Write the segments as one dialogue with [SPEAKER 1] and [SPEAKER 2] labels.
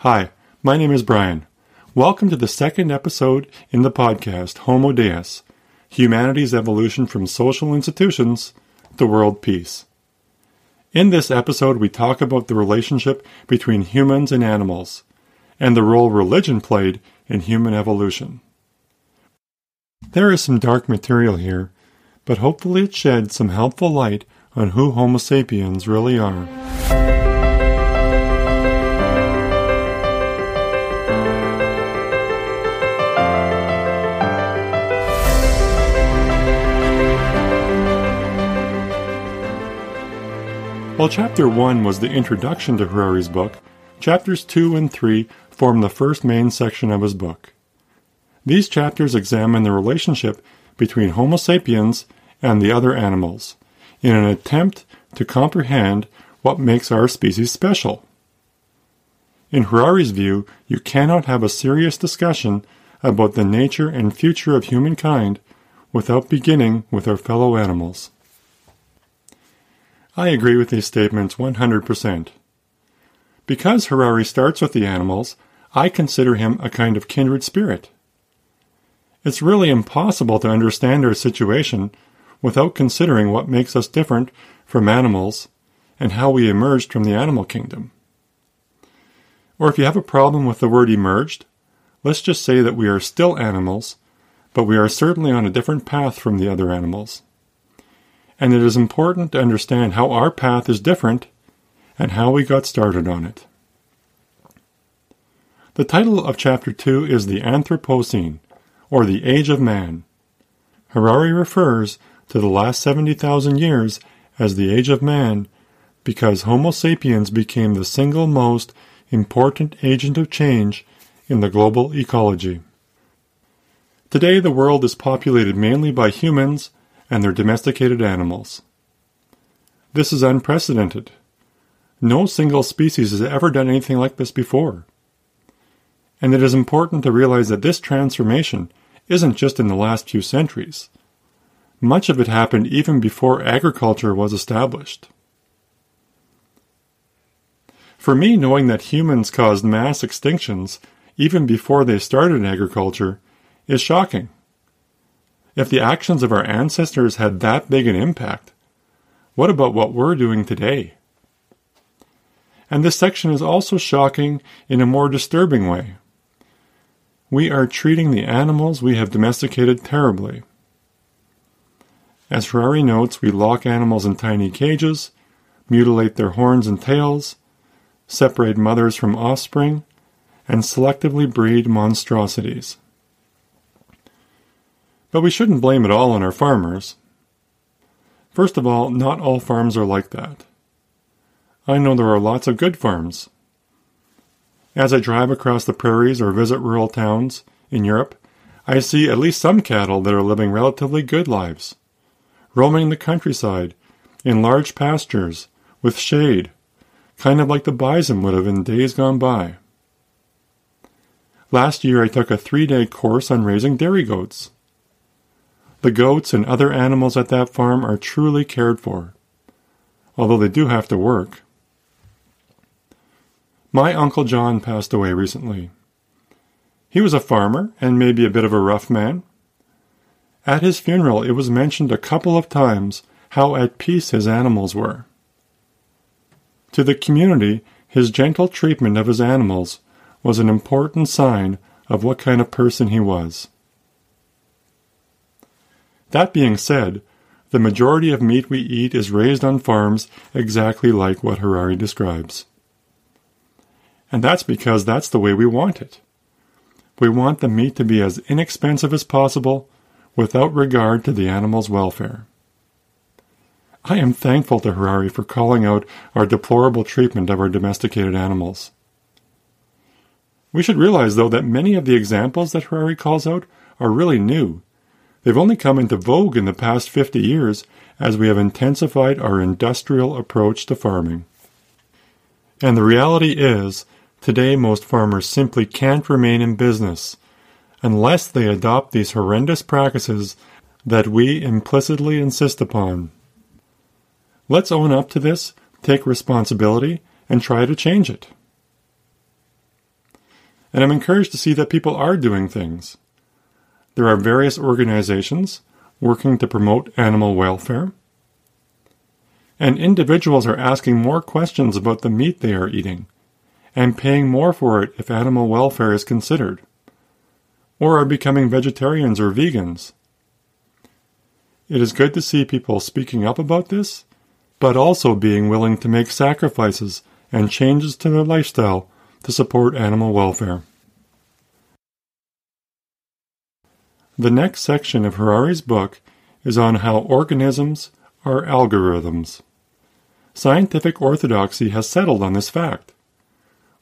[SPEAKER 1] Hi, my name is Brian. Welcome to the second episode in the podcast Homo Deus Humanity's Evolution from Social Institutions to World Peace. In this episode, we talk about the relationship between humans and animals and the role religion played in human evolution. There is some dark material here, but hopefully it sheds some helpful light on who Homo sapiens really are. While Chapter 1 was the introduction to Harari's book, Chapters 2 and 3 form the first main section of his book. These chapters examine the relationship between Homo sapiens and the other animals in an attempt to comprehend what makes our species special. In Harari's view, you cannot have a serious discussion about the nature and future of humankind without beginning with our fellow animals. I agree with these statements 100%. Because Harari starts with the animals, I consider him a kind of kindred spirit. It's really impossible to understand our situation without considering what makes us different from animals and how we emerged from the animal kingdom. Or if you have a problem with the word emerged, let's just say that we are still animals, but we are certainly on a different path from the other animals and it is important to understand how our path is different and how we got started on it. The title of Chapter 2 is The Anthropocene, or the Age of Man. Harari refers to the last 70,000 years as the Age of Man because Homo sapiens became the single most important agent of change in the global ecology. Today, the world is populated mainly by humans and their domesticated animals. This is unprecedented. No single species has ever done anything like this before. And it is important to realize that this transformation isn't just in the last few centuries. Much of it happened even before agriculture was established. For me, knowing that humans caused mass extinctions even before they started agriculture is shocking. If the actions of our ancestors had that big an impact, what about what we're doing today? And this section is also shocking in a more disturbing way. We are treating the animals we have domesticated terribly. As Harari notes, we lock animals in tiny cages, mutilate their horns and tails, separate mothers from offspring, and selectively breed monstrosities. But we shouldn't blame it all on our farmers. First of all, not all farms are like that. I know there are lots of good farms. As I drive across the prairies or visit rural towns in Europe, I see at least some cattle that are living relatively good lives, roaming the countryside in large pastures with shade, kind of like the bison would have in days gone by. Last year I took a three day course on raising dairy goats. The goats and other animals at that farm are truly cared for, although they do have to work. My Uncle John passed away recently. He was a farmer and maybe a bit of a rough man. At his funeral, it was mentioned a couple of times how at peace his animals were. To the community, his gentle treatment of his animals was an important sign of what kind of person he was. That being said, the majority of meat we eat is raised on farms exactly like what Harari describes. And that's because that's the way we want it. We want the meat to be as inexpensive as possible without regard to the animal's welfare. I am thankful to Harari for calling out our deplorable treatment of our domesticated animals. We should realize, though, that many of the examples that Harari calls out are really new They've only come into vogue in the past 50 years as we have intensified our industrial approach to farming. And the reality is, today most farmers simply can't remain in business unless they adopt these horrendous practices that we implicitly insist upon. Let's own up to this, take responsibility, and try to change it. and I'm encouraged to see that people are doing things. There are various organizations working to promote animal welfare, and individuals are asking more questions about the meat they are eating and paying more for it if animal welfare is considered, or are becoming vegetarians or vegans. It is good to see people speaking up about this, but also being willing to make sacrifices and changes to their lifestyle to support animal welfare. The next section of Harari's book is on how organisms are algorithms. Scientific orthodoxy has settled on this fact.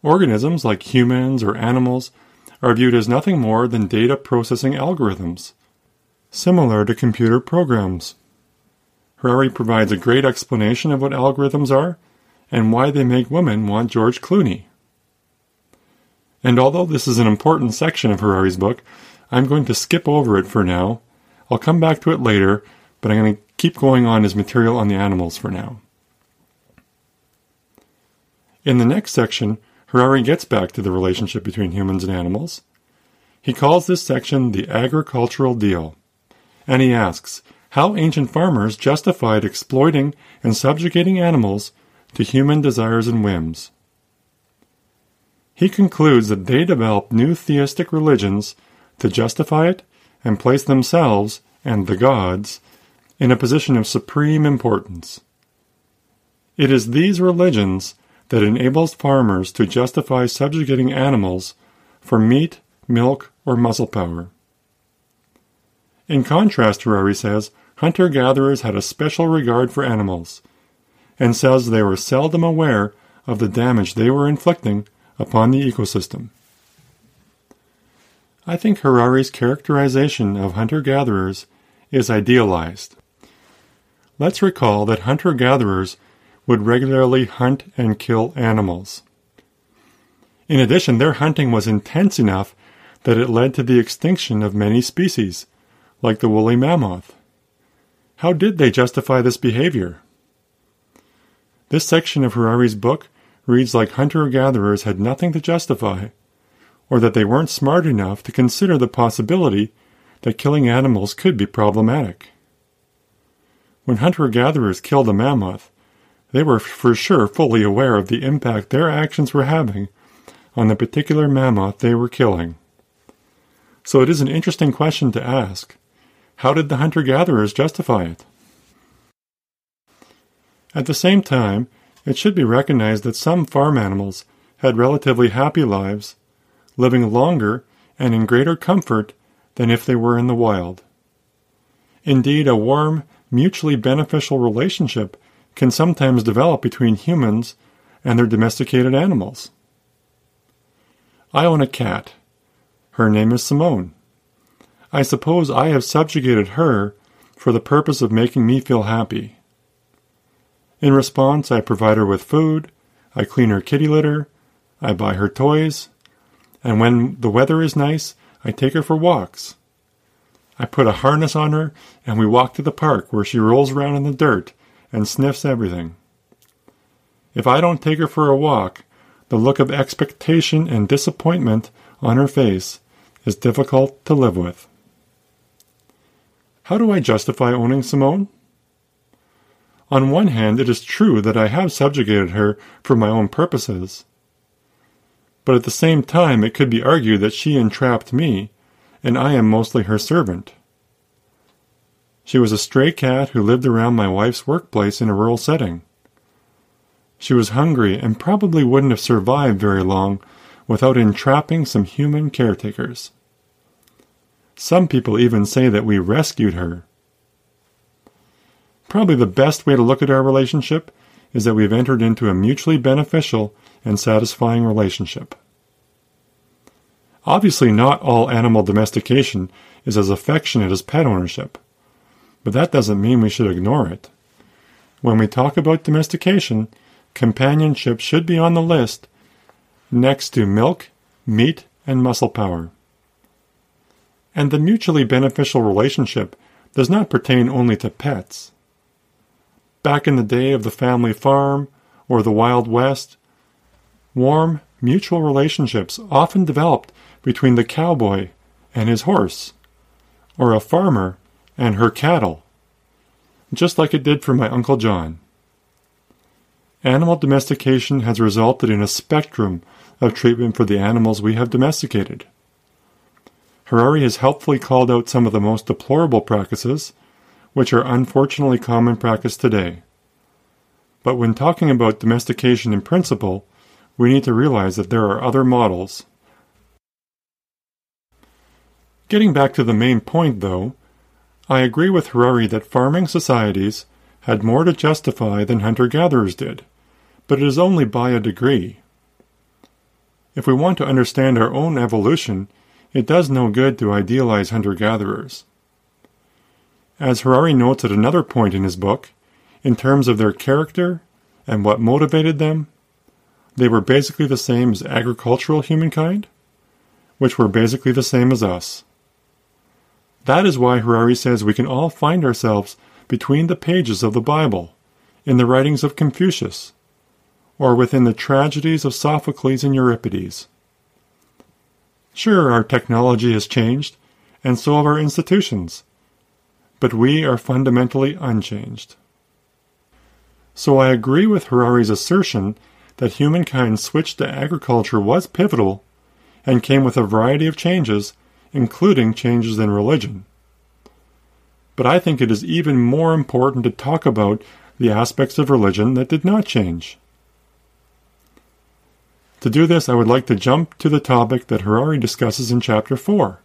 [SPEAKER 1] Organisms, like humans or animals, are viewed as nothing more than data processing algorithms, similar to computer programs. Harari provides a great explanation of what algorithms are and why they make women want George Clooney. And although this is an important section of Harari's book, I'm going to skip over it for now. I'll come back to it later, but I'm going to keep going on his material on the animals for now. In the next section, Harari gets back to the relationship between humans and animals. He calls this section the agricultural deal, and he asks how ancient farmers justified exploiting and subjugating animals to human desires and whims. He concludes that they developed new theistic religions to justify it and place themselves and the gods in a position of supreme importance. It is these religions that enables farmers to justify subjugating animals for meat, milk, or muscle power. In contrast, Harari says, hunter gatherers had a special regard for animals, and says they were seldom aware of the damage they were inflicting upon the ecosystem. I think Harari's characterization of hunter gatherers is idealized. Let's recall that hunter gatherers would regularly hunt and kill animals. In addition, their hunting was intense enough that it led to the extinction of many species, like the woolly mammoth. How did they justify this behavior? This section of Harari's book reads like hunter gatherers had nothing to justify, or that they weren't smart enough to consider the possibility that killing animals could be problematic. When hunter gatherers killed a mammoth, they were for sure fully aware of the impact their actions were having on the particular mammoth they were killing. So it is an interesting question to ask. How did the hunter gatherers justify it? At the same time, it should be recognized that some farm animals had relatively happy lives living longer and in greater comfort than if they were in the wild. Indeed, a warm, mutually beneficial relationship can sometimes develop between humans and their domesticated animals. I own a cat. Her name is Simone. I suppose I have subjugated her for the purpose of making me feel happy. In response, I provide her with food, I clean her kitty litter, I buy her toys, and when the weather is nice, I take her for walks. I put a harness on her, and we walk to the park where she rolls around in the dirt and sniffs everything. If I don't take her for a walk, the look of expectation and disappointment on her face is difficult to live with. How do I justify owning Simone? On one hand, it is true that I have subjugated her for my own purposes but at the same time it could be argued that she entrapped me, and I am mostly her servant. She was a stray cat who lived around my wife's workplace in a rural setting. She was hungry and probably wouldn't have survived very long without entrapping some human caretakers. Some people even say that we rescued her. Probably the best way to look at our relationship is that we've entered into a mutually beneficial and satisfying relationship. Obviously, not all animal domestication is as affectionate as pet ownership, but that doesn't mean we should ignore it. When we talk about domestication, companionship should be on the list next to milk, meat, and muscle power. And the mutually beneficial relationship does not pertain only to pets. Back in the day of the family farm or the Wild West, warm, mutual relationships often developed between the cowboy and his horse, or a farmer and her cattle, just like it did for my Uncle John. Animal domestication has resulted in a spectrum of treatment for the animals we have domesticated. Harari has helpfully called out some of the most deplorable practices, which are unfortunately common practice today. But when talking about domestication in principle, we need to realize that there are other models. Getting back to the main point, though, I agree with Harari that farming societies had more to justify than hunter gatherers did, but it is only by a degree. If we want to understand our own evolution, it does no good to idealize hunter gatherers. As Harari notes at another point in his book, in terms of their character and what motivated them, they were basically the same as agricultural humankind, which were basically the same as us. That is why Harari says we can all find ourselves between the pages of the Bible, in the writings of Confucius, or within the tragedies of Sophocles and Euripides. Sure, our technology has changed, and so have our institutions, but we are fundamentally unchanged. So I agree with Harari's assertion that humankind's switch to agriculture was pivotal and came with a variety of changes, including changes in religion. But I think it is even more important to talk about the aspects of religion that did not change. To do this, I would like to jump to the topic that Harari discusses in Chapter 4.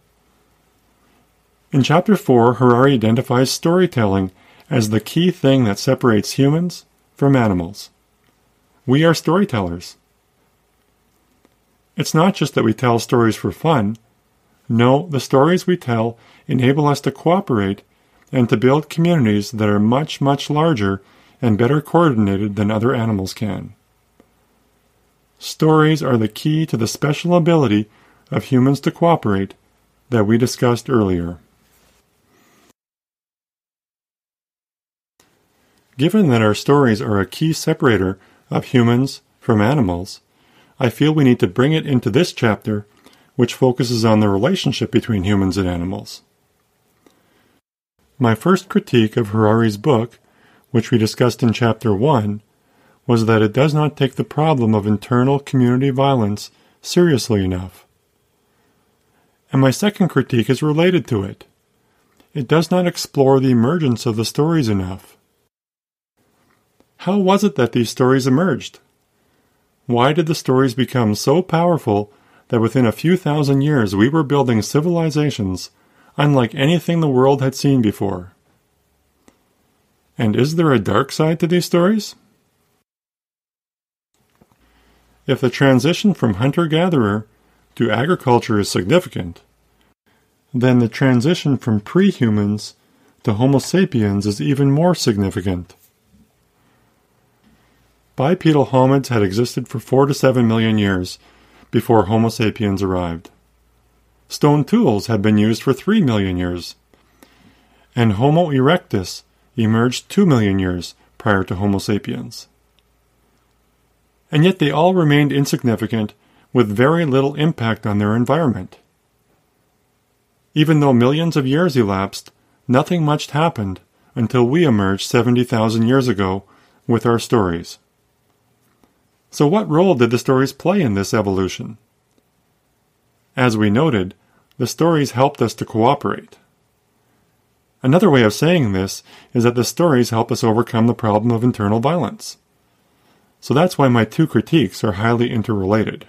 [SPEAKER 1] In Chapter 4, Harari identifies storytelling as the key thing that separates humans from animals. We are storytellers. It's not just that we tell stories for fun. No, the stories we tell enable us to cooperate and to build communities that are much, much larger and better coordinated than other animals can. Stories are the key to the special ability of humans to cooperate that we discussed earlier. Given that our stories are a key separator of humans from animals, I feel we need to bring it into this chapter, which focuses on the relationship between humans and animals. My first critique of Harari's book, which we discussed in Chapter 1, was that it does not take the problem of internal community violence seriously enough. And my second critique is related to it. It does not explore the emergence of the stories enough. How was it that these stories emerged? Why did the stories become so powerful that within a few thousand years we were building civilizations unlike anything the world had seen before? And is there a dark side to these stories? If the transition from hunter gatherer to agriculture is significant, then the transition from pre humans to Homo sapiens is even more significant. Bipedal hominids had existed for 4 to 7 million years before Homo sapiens arrived. Stone tools had been used for 3 million years, and Homo erectus emerged 2 million years prior to Homo sapiens and yet they all remained insignificant with very little impact on their environment. Even though millions of years elapsed, nothing much happened until we emerged 70,000 years ago with our stories. So, what role did the stories play in this evolution? As we noted, the stories helped us to cooperate. Another way of saying this is that the stories help us overcome the problem of internal violence. So that's why my two critiques are highly interrelated.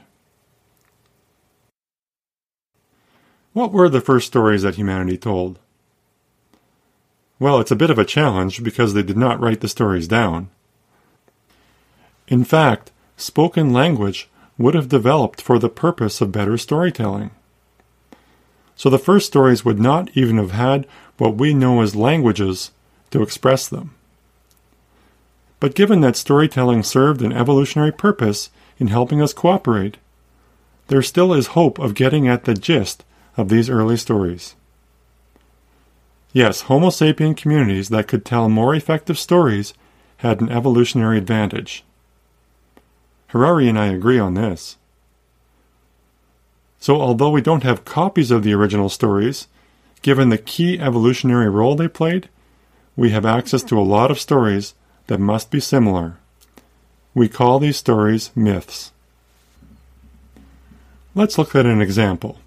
[SPEAKER 1] What were the first stories that humanity told? Well, it's a bit of a challenge because they did not write the stories down. In fact, spoken language would have developed for the purpose of better storytelling. So the first stories would not even have had what we know as languages to express them. But given that storytelling served an evolutionary purpose in helping us cooperate, there still is hope of getting at the gist of these early stories. Yes, Homo sapien communities that could tell more effective stories had an evolutionary advantage. Harari and I agree on this. So, although we don't have copies of the original stories, given the key evolutionary role they played, we have access to a lot of stories that must be similar. We call these stories myths. Let's look at an example.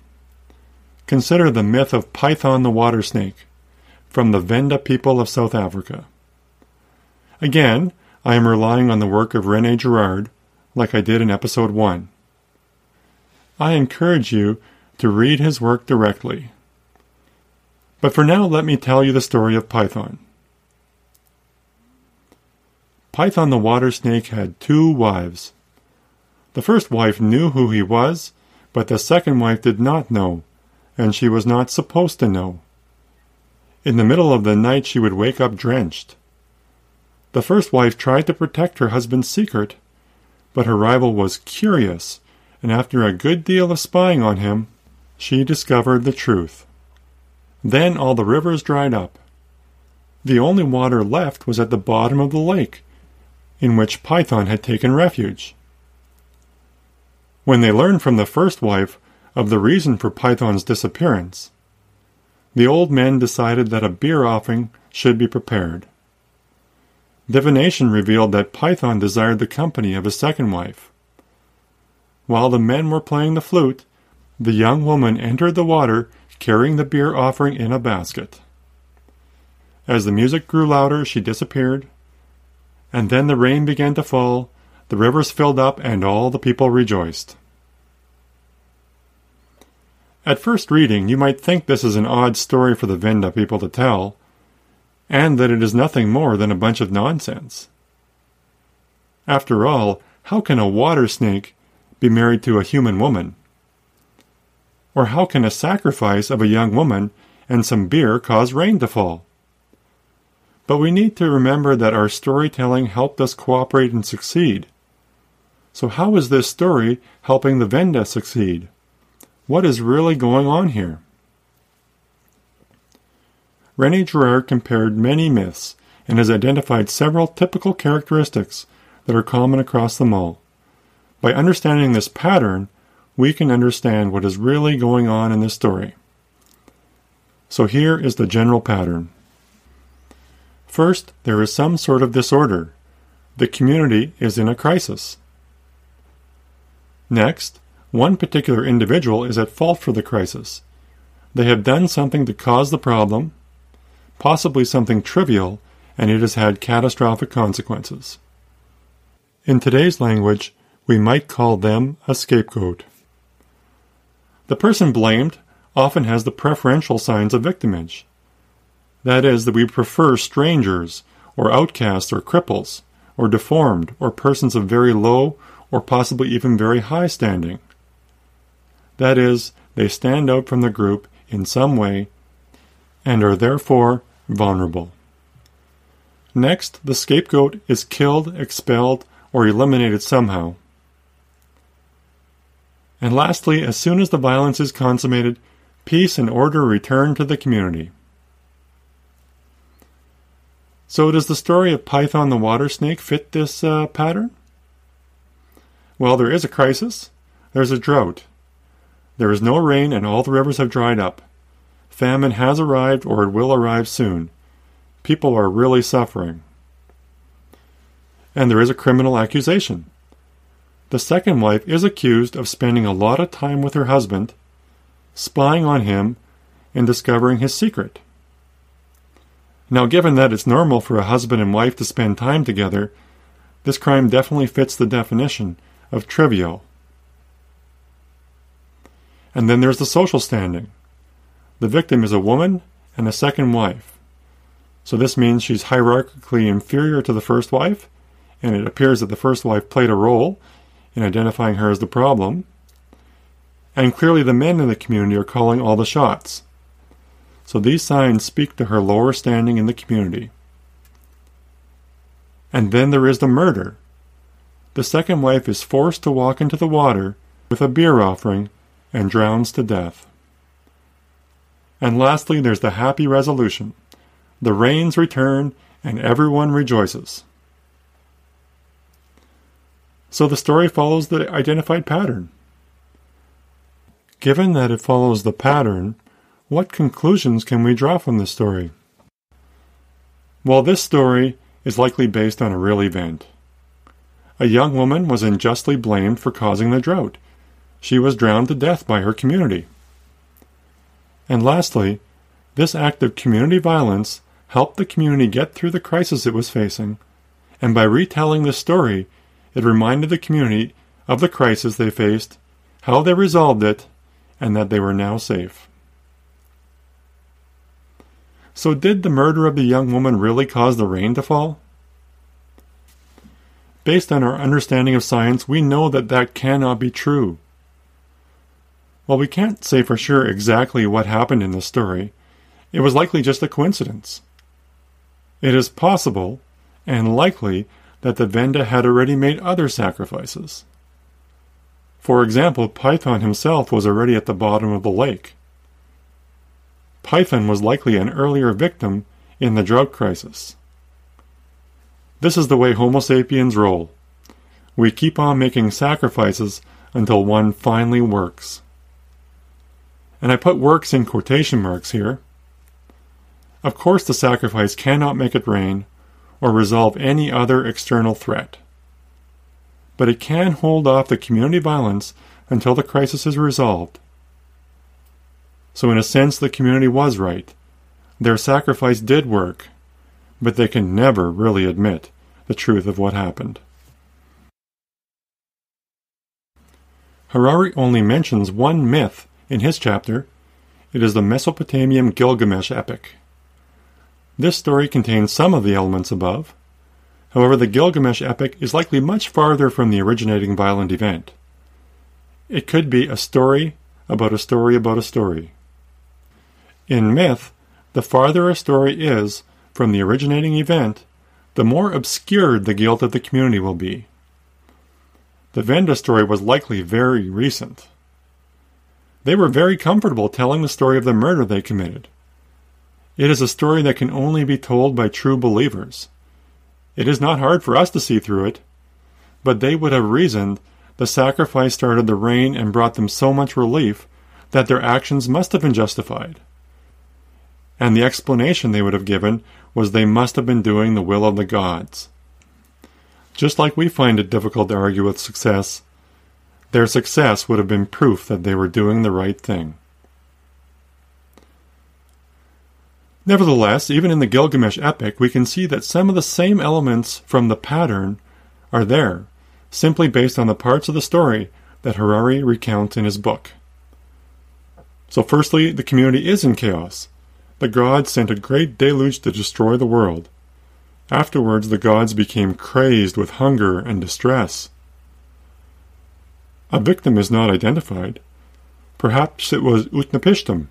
[SPEAKER 1] Consider the myth of Python the water snake from the Venda people of South Africa. Again, I am relying on the work of Rene Girard, like I did in episode 1. I encourage you to read his work directly. But for now, let me tell you the story of Python. Python the water snake had two wives. The first wife knew who he was, but the second wife did not know, and she was not supposed to know. In the middle of the night she would wake up drenched. The first wife tried to protect her husband's secret, but her rival was curious, and after a good deal of spying on him, she discovered the truth. Then all the rivers dried up. The only water left was at the bottom of the lake, in which Python had taken refuge. When they learned from the first wife of the reason for Python's disappearance, the old men decided that a beer offering should be prepared. Divination revealed that Python desired the company of his second wife. While the men were playing the flute, the young woman entered the water carrying the beer offering in a basket. As the music grew louder, she disappeared, and then the rain began to fall, the rivers filled up, and all the people rejoiced. At first reading, you might think this is an odd story for the Venda people to tell, and that it is nothing more than a bunch of nonsense. After all, how can a water snake be married to a human woman? Or how can a sacrifice of a young woman and some beer cause rain to fall? But we need to remember that our storytelling helped us cooperate and succeed. So, how is this story helping the Venda succeed? What is really going on here? Rene Girard compared many myths and has identified several typical characteristics that are common across them all. By understanding this pattern, we can understand what is really going on in this story. So here is the general pattern. First, there is some sort of disorder. The community is in a crisis. Next, one particular individual is at fault for the crisis. They have done something to cause the problem, possibly something trivial, and it has had catastrophic consequences. In today's language, we might call them a scapegoat. The person blamed often has the preferential signs of victimage. That is, that we prefer strangers, or outcasts, or cripples, or deformed, or persons of very low, or possibly even very high standing. That is, they stand out from the group in some way and are therefore vulnerable. Next, the scapegoat is killed, expelled, or eliminated somehow. And lastly, as soon as the violence is consummated, peace and order return to the community. So, does the story of Python the water snake fit this uh, pattern? Well, there is a crisis, there's a drought. There is no rain, and all the rivers have dried up. Famine has arrived, or it will arrive soon. People are really suffering. And there is a criminal accusation. The second wife is accused of spending a lot of time with her husband, spying on him, and discovering his secret. Now, given that it's normal for a husband and wife to spend time together, this crime definitely fits the definition of trivial. And then there's the social standing. The victim is a woman and a second wife. So this means she's hierarchically inferior to the first wife, and it appears that the first wife played a role in identifying her as the problem. And clearly, the men in the community are calling all the shots. So these signs speak to her lower standing in the community. And then there is the murder. The second wife is forced to walk into the water with a beer offering and drowns to death. And lastly, there's the happy resolution. The rains return and everyone rejoices. So the story follows the identified pattern. Given that it follows the pattern, what conclusions can we draw from this story? Well, this story is likely based on a real event. A young woman was unjustly blamed for causing the drought. She was drowned to death by her community. And lastly, this act of community violence helped the community get through the crisis it was facing, and by retelling this story, it reminded the community of the crisis they faced, how they resolved it, and that they were now safe. So, did the murder of the young woman really cause the rain to fall? Based on our understanding of science, we know that that cannot be true. While we can't say for sure exactly what happened in the story, it was likely just a coincidence. It is possible and likely that the Venda had already made other sacrifices. For example, Python himself was already at the bottom of the lake. Python was likely an earlier victim in the drought crisis. This is the way Homo sapiens roll. We keep on making sacrifices until one finally works. And I put works in quotation marks here. Of course, the sacrifice cannot make it rain or resolve any other external threat. But it can hold off the community violence until the crisis is resolved. So, in a sense, the community was right. Their sacrifice did work, but they can never really admit the truth of what happened. Harari only mentions one myth in his chapter. It is the Mesopotamian Gilgamesh epic. This story contains some of the elements above. However, the Gilgamesh epic is likely much farther from the originating violent event. It could be a story about a story about a story. In myth, the farther a story is from the originating event, the more obscured the guilt of the community will be. The Venda story was likely very recent. They were very comfortable telling the story of the murder they committed. It is a story that can only be told by true believers. It is not hard for us to see through it, but they would have reasoned the sacrifice started the rain and brought them so much relief that their actions must have been justified. And the explanation they would have given was they must have been doing the will of the gods. Just like we find it difficult to argue with success, their success would have been proof that they were doing the right thing. Nevertheless, even in the Gilgamesh epic, we can see that some of the same elements from the pattern are there, simply based on the parts of the story that Harari recounts in his book. So, firstly, the community is in chaos. The gods sent a great deluge to destroy the world. Afterwards, the gods became crazed with hunger and distress. A victim is not identified. Perhaps it was Utnapishtim.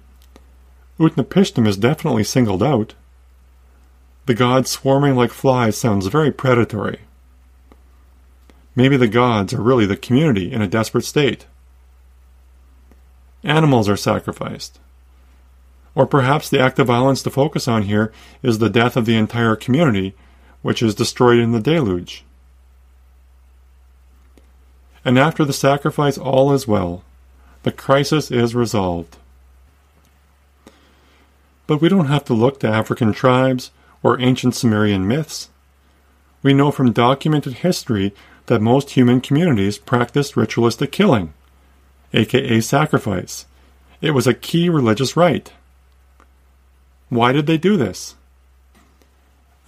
[SPEAKER 1] Utnapishtim is definitely singled out. The gods swarming like flies sounds very predatory. Maybe the gods are really the community in a desperate state. Animals are sacrificed. Or perhaps the act of violence to focus on here is the death of the entire community, which is destroyed in the deluge. And after the sacrifice, all is well. The crisis is resolved. But we don't have to look to African tribes or ancient Sumerian myths. We know from documented history that most human communities practiced ritualistic killing, aka sacrifice. It was a key religious rite. Why did they do this?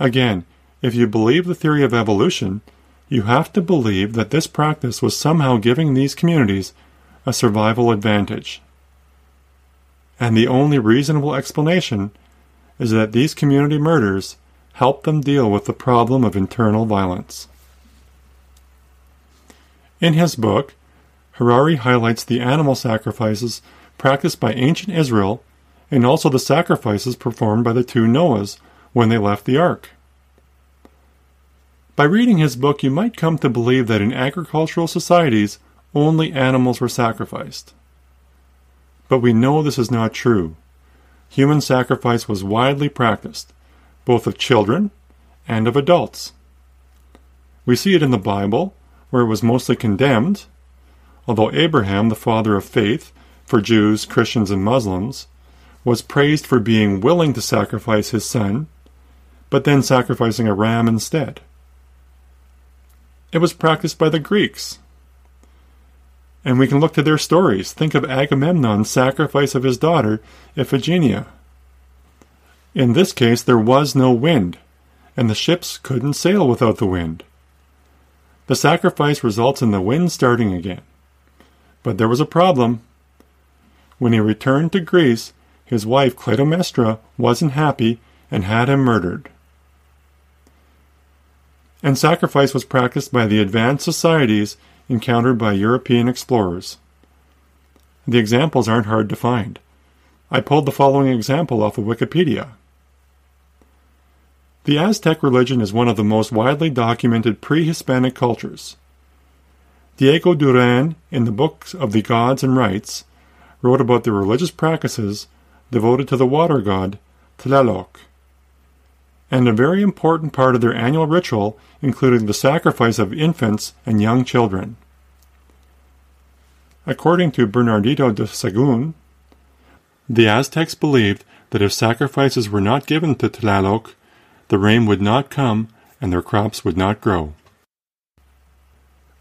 [SPEAKER 1] Again, if you believe the theory of evolution, you have to believe that this practice was somehow giving these communities a survival advantage. And the only reasonable explanation is that these community murders helped them deal with the problem of internal violence. In his book, Harari highlights the animal sacrifices practiced by ancient Israel and also the sacrifices performed by the two Noahs when they left the ark. By reading his book, you might come to believe that in agricultural societies only animals were sacrificed. But we know this is not true. Human sacrifice was widely practiced, both of children and of adults. We see it in the Bible, where it was mostly condemned, although Abraham, the father of faith, for Jews, Christians, and Muslims, was praised for being willing to sacrifice his son, but then sacrificing a ram instead. It was practiced by the Greeks. And we can look to their stories. Think of Agamemnon's sacrifice of his daughter, Iphigenia. In this case, there was no wind, and the ships couldn't sail without the wind. The sacrifice results in the wind starting again. But there was a problem. When he returned to Greece, his wife Clytemnestra wasn't happy and had him murdered. And sacrifice was practiced by the advanced societies encountered by European explorers. The examples aren't hard to find. I pulled the following example off of Wikipedia. The Aztec religion is one of the most widely documented pre Hispanic cultures. Diego Duran, in the Books of the Gods and Rites, wrote about the religious practices devoted to the water god Tlaloc. And a very important part of their annual ritual included the sacrifice of infants and young children. According to Bernardino de Sahagún, the Aztecs believed that if sacrifices were not given to Tlaloc, the rain would not come and their crops would not grow.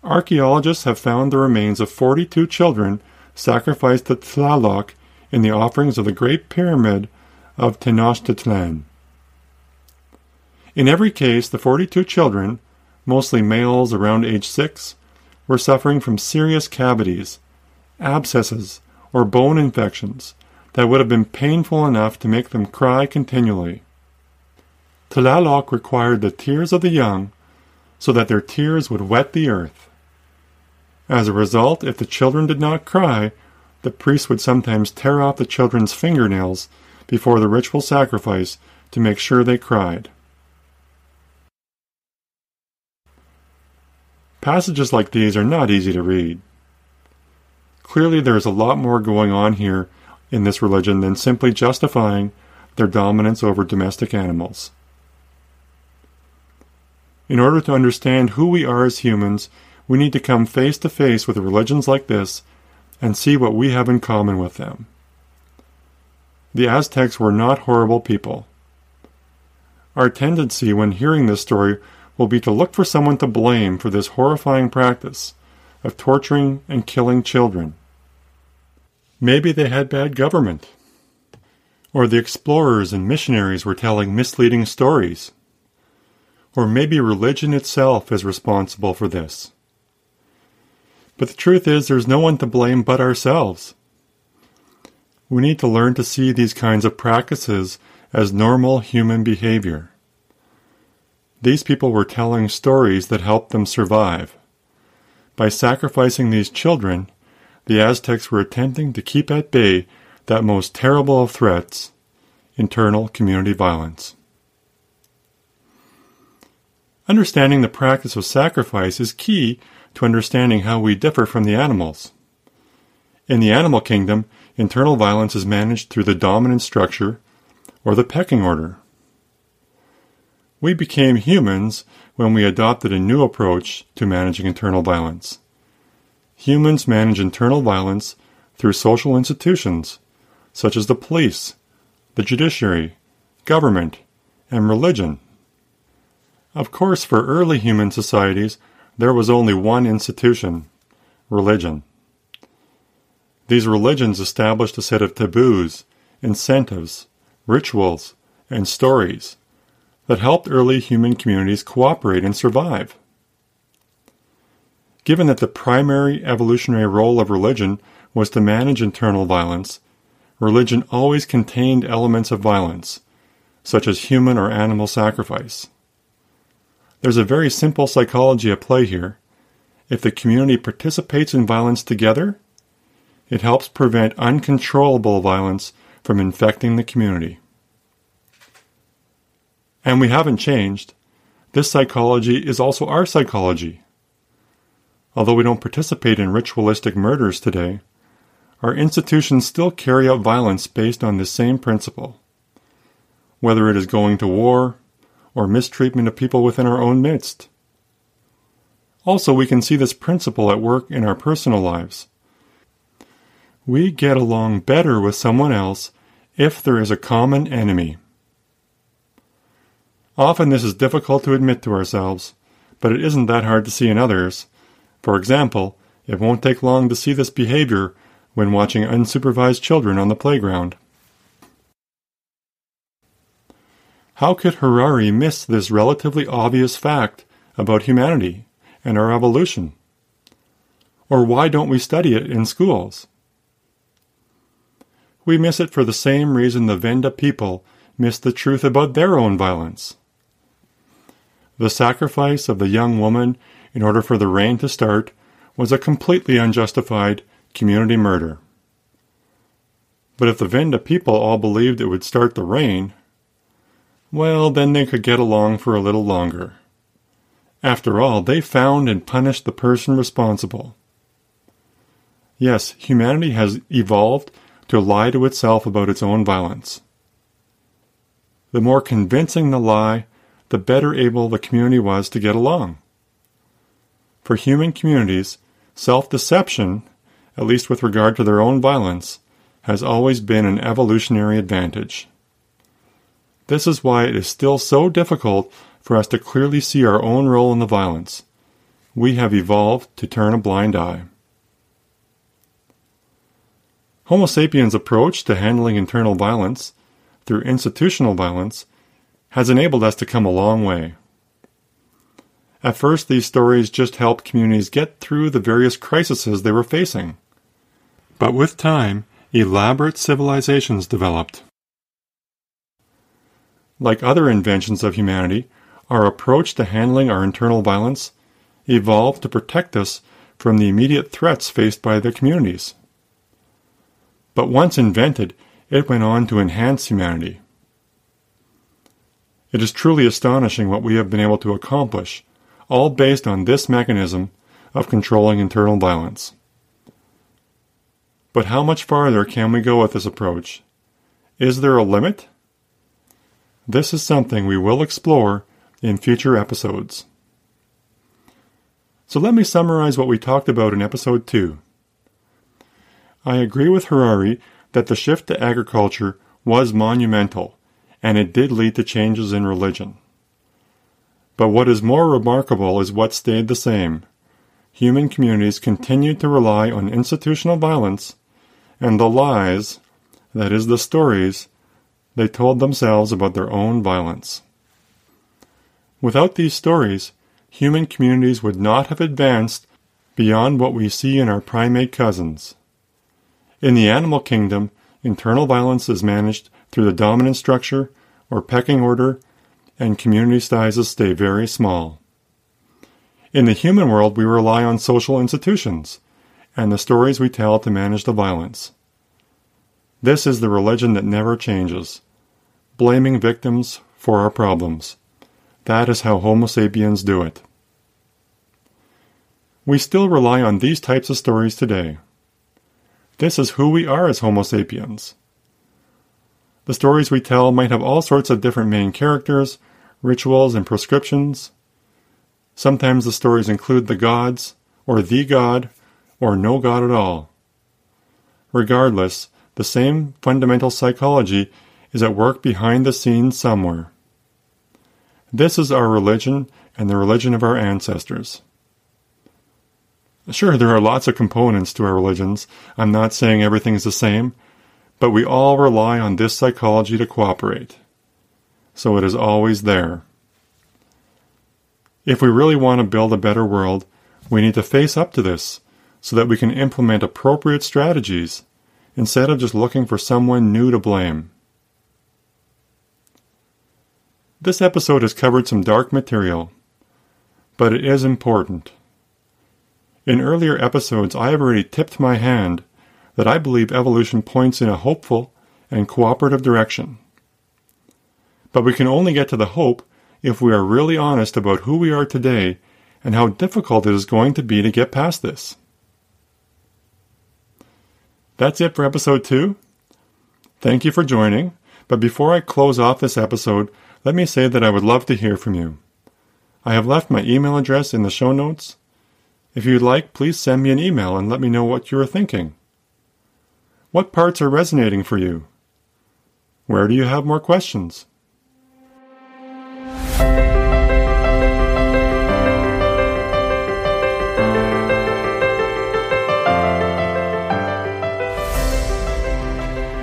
[SPEAKER 1] Archaeologists have found the remains of 42 children sacrificed to Tlaloc in the offerings of the Great Pyramid of Tenochtitlan. In every case, the 42 children, mostly males around age 6, were suffering from serious cavities, abscesses, or bone infections that would have been painful enough to make them cry continually. Tlaloc required the tears of the young so that their tears would wet the earth. As a result, if the children did not cry, the priest would sometimes tear off the children's fingernails before the ritual sacrifice to make sure they cried. Passages like these are not easy to read. Clearly, there is a lot more going on here in this religion than simply justifying their dominance over domestic animals. In order to understand who we are as humans, we need to come face to face with religions like this and see what we have in common with them. The Aztecs were not horrible people. Our tendency when hearing this story will be to look for someone to blame for this horrifying practice of torturing and killing children. Maybe they had bad government. Or the explorers and missionaries were telling misleading stories. Or maybe religion itself is responsible for this. But the truth is, there's no one to blame but ourselves. We need to learn to see these kinds of practices as normal human behavior. These people were telling stories that helped them survive. By sacrificing these children, the Aztecs were attempting to keep at bay that most terrible of threats internal community violence. Understanding the practice of sacrifice is key to understanding how we differ from the animals. In the animal kingdom, internal violence is managed through the dominant structure or the pecking order. We became humans when we adopted a new approach to managing internal violence. Humans manage internal violence through social institutions, such as the police, the judiciary, government, and religion. Of course, for early human societies, there was only one institution religion. These religions established a set of taboos, incentives, rituals, and stories that helped early human communities cooperate and survive. Given that the primary evolutionary role of religion was to manage internal violence, religion always contained elements of violence, such as human or animal sacrifice. There's a very simple psychology at play here. If the community participates in violence together, it helps prevent uncontrollable violence from infecting the community. And we haven't changed. This psychology is also our psychology. Although we don't participate in ritualistic murders today, our institutions still carry out violence based on this same principle. Whether it is going to war, or mistreatment of people within our own midst. Also, we can see this principle at work in our personal lives. we get along better with someone else if there is a common enemy. Often this is difficult to admit to ourselves, but it isn't that hard to see in others. For example, it won't take long to see this behavior when watching unsupervised children on the playground. How could Harari miss this relatively obvious fact about humanity and our evolution? Or why don't we study it in schools? We miss it for the same reason the Venda people miss the truth about their own violence. The sacrifice of the young woman in order for the rain to start was a completely unjustified community murder. But if the Venda people all believed it would start the rain, well, then they could get along for a little longer. After all, they found and punished the person responsible. Yes, humanity has evolved to lie to itself about its own violence. The more convincing the lie, the better able the community was to get along. For human communities, self deception, at least with regard to their own violence, has always been an evolutionary advantage. This is why it is still so difficult for us to clearly see our own role in the violence. We have evolved to turn a blind eye. Homo sapiens' approach to handling internal violence through institutional violence has enabled us to come a long way. At first, these stories just helped communities get through the various crises they were facing. But with time, elaborate civilizations developed. Like other inventions of humanity, our approach to handling our internal violence evolved to protect us from the immediate threats faced by the communities. But once invented, it went on to enhance humanity. It is truly astonishing what we have been able to accomplish, all based on this mechanism of controlling internal violence. But how much farther can we go with this approach? Is there a limit? This is something we will explore in future episodes. So let me summarize what we talked about in episode 2. I agree with Harari that the shift to agriculture was monumental, and it did lead to changes in religion. But what is more remarkable is what stayed the same. Human communities continued to rely on institutional violence and the lies, that is, the stories, they told themselves about their own violence. Without these stories, human communities would not have advanced beyond what we see in our primate cousins. In the animal kingdom, internal violence is managed through the dominant structure or pecking order, and community sizes stay very small. In the human world, we rely on social institutions and the stories we tell to manage the violence. This is the religion that never changes, blaming victims for our problems. That is how Homo sapiens do it. We still rely on these types of stories today. This is who we are as Homo sapiens. The stories we tell might have all sorts of different main characters, rituals, and prescriptions. Sometimes the stories include the gods, or the god, or no god at all. Regardless, the same fundamental psychology is at work behind the scenes somewhere. This is our religion and the religion of our ancestors. Sure, there are lots of components to our religions. I'm not saying everything is the same, but we all rely on this psychology to cooperate. So it is always there. If we really want to build a better world, we need to face up to this so that we can implement appropriate strategies instead of just looking for someone new to blame. This episode has covered some dark material, but it is important. In earlier episodes, I have already tipped my hand that I believe evolution points in a hopeful and cooperative direction. But we can only get to the hope if we are really honest about who we are today and how difficult it is going to be to get past this. That's it for episode 2. Thank you for joining, but before I close off this episode, let me say that I would love to hear from you. I have left my email address in the show notes, if you'd like, please send me an email and let me know what you are thinking. What parts are resonating for you? Where do you have more questions?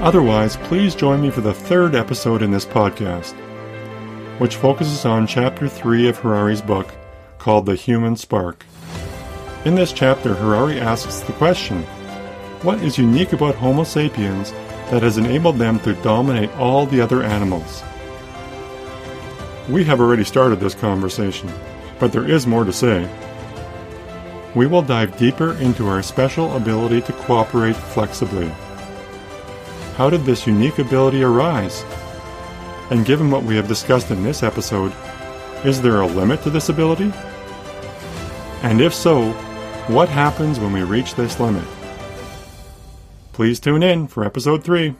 [SPEAKER 1] Otherwise, please join me for the third episode in this podcast, which focuses on Chapter 3 of Harari's book called The Human Spark. In this chapter, Harari asks the question What is unique about Homo sapiens that has enabled them to dominate all the other animals? We have already started this conversation, but there is more to say. We will dive deeper into our special ability to cooperate flexibly how did this unique ability arise? And given what we have discussed in this episode, is there a limit to this ability? And if so, what happens when we reach this limit? Please tune in for episode 3.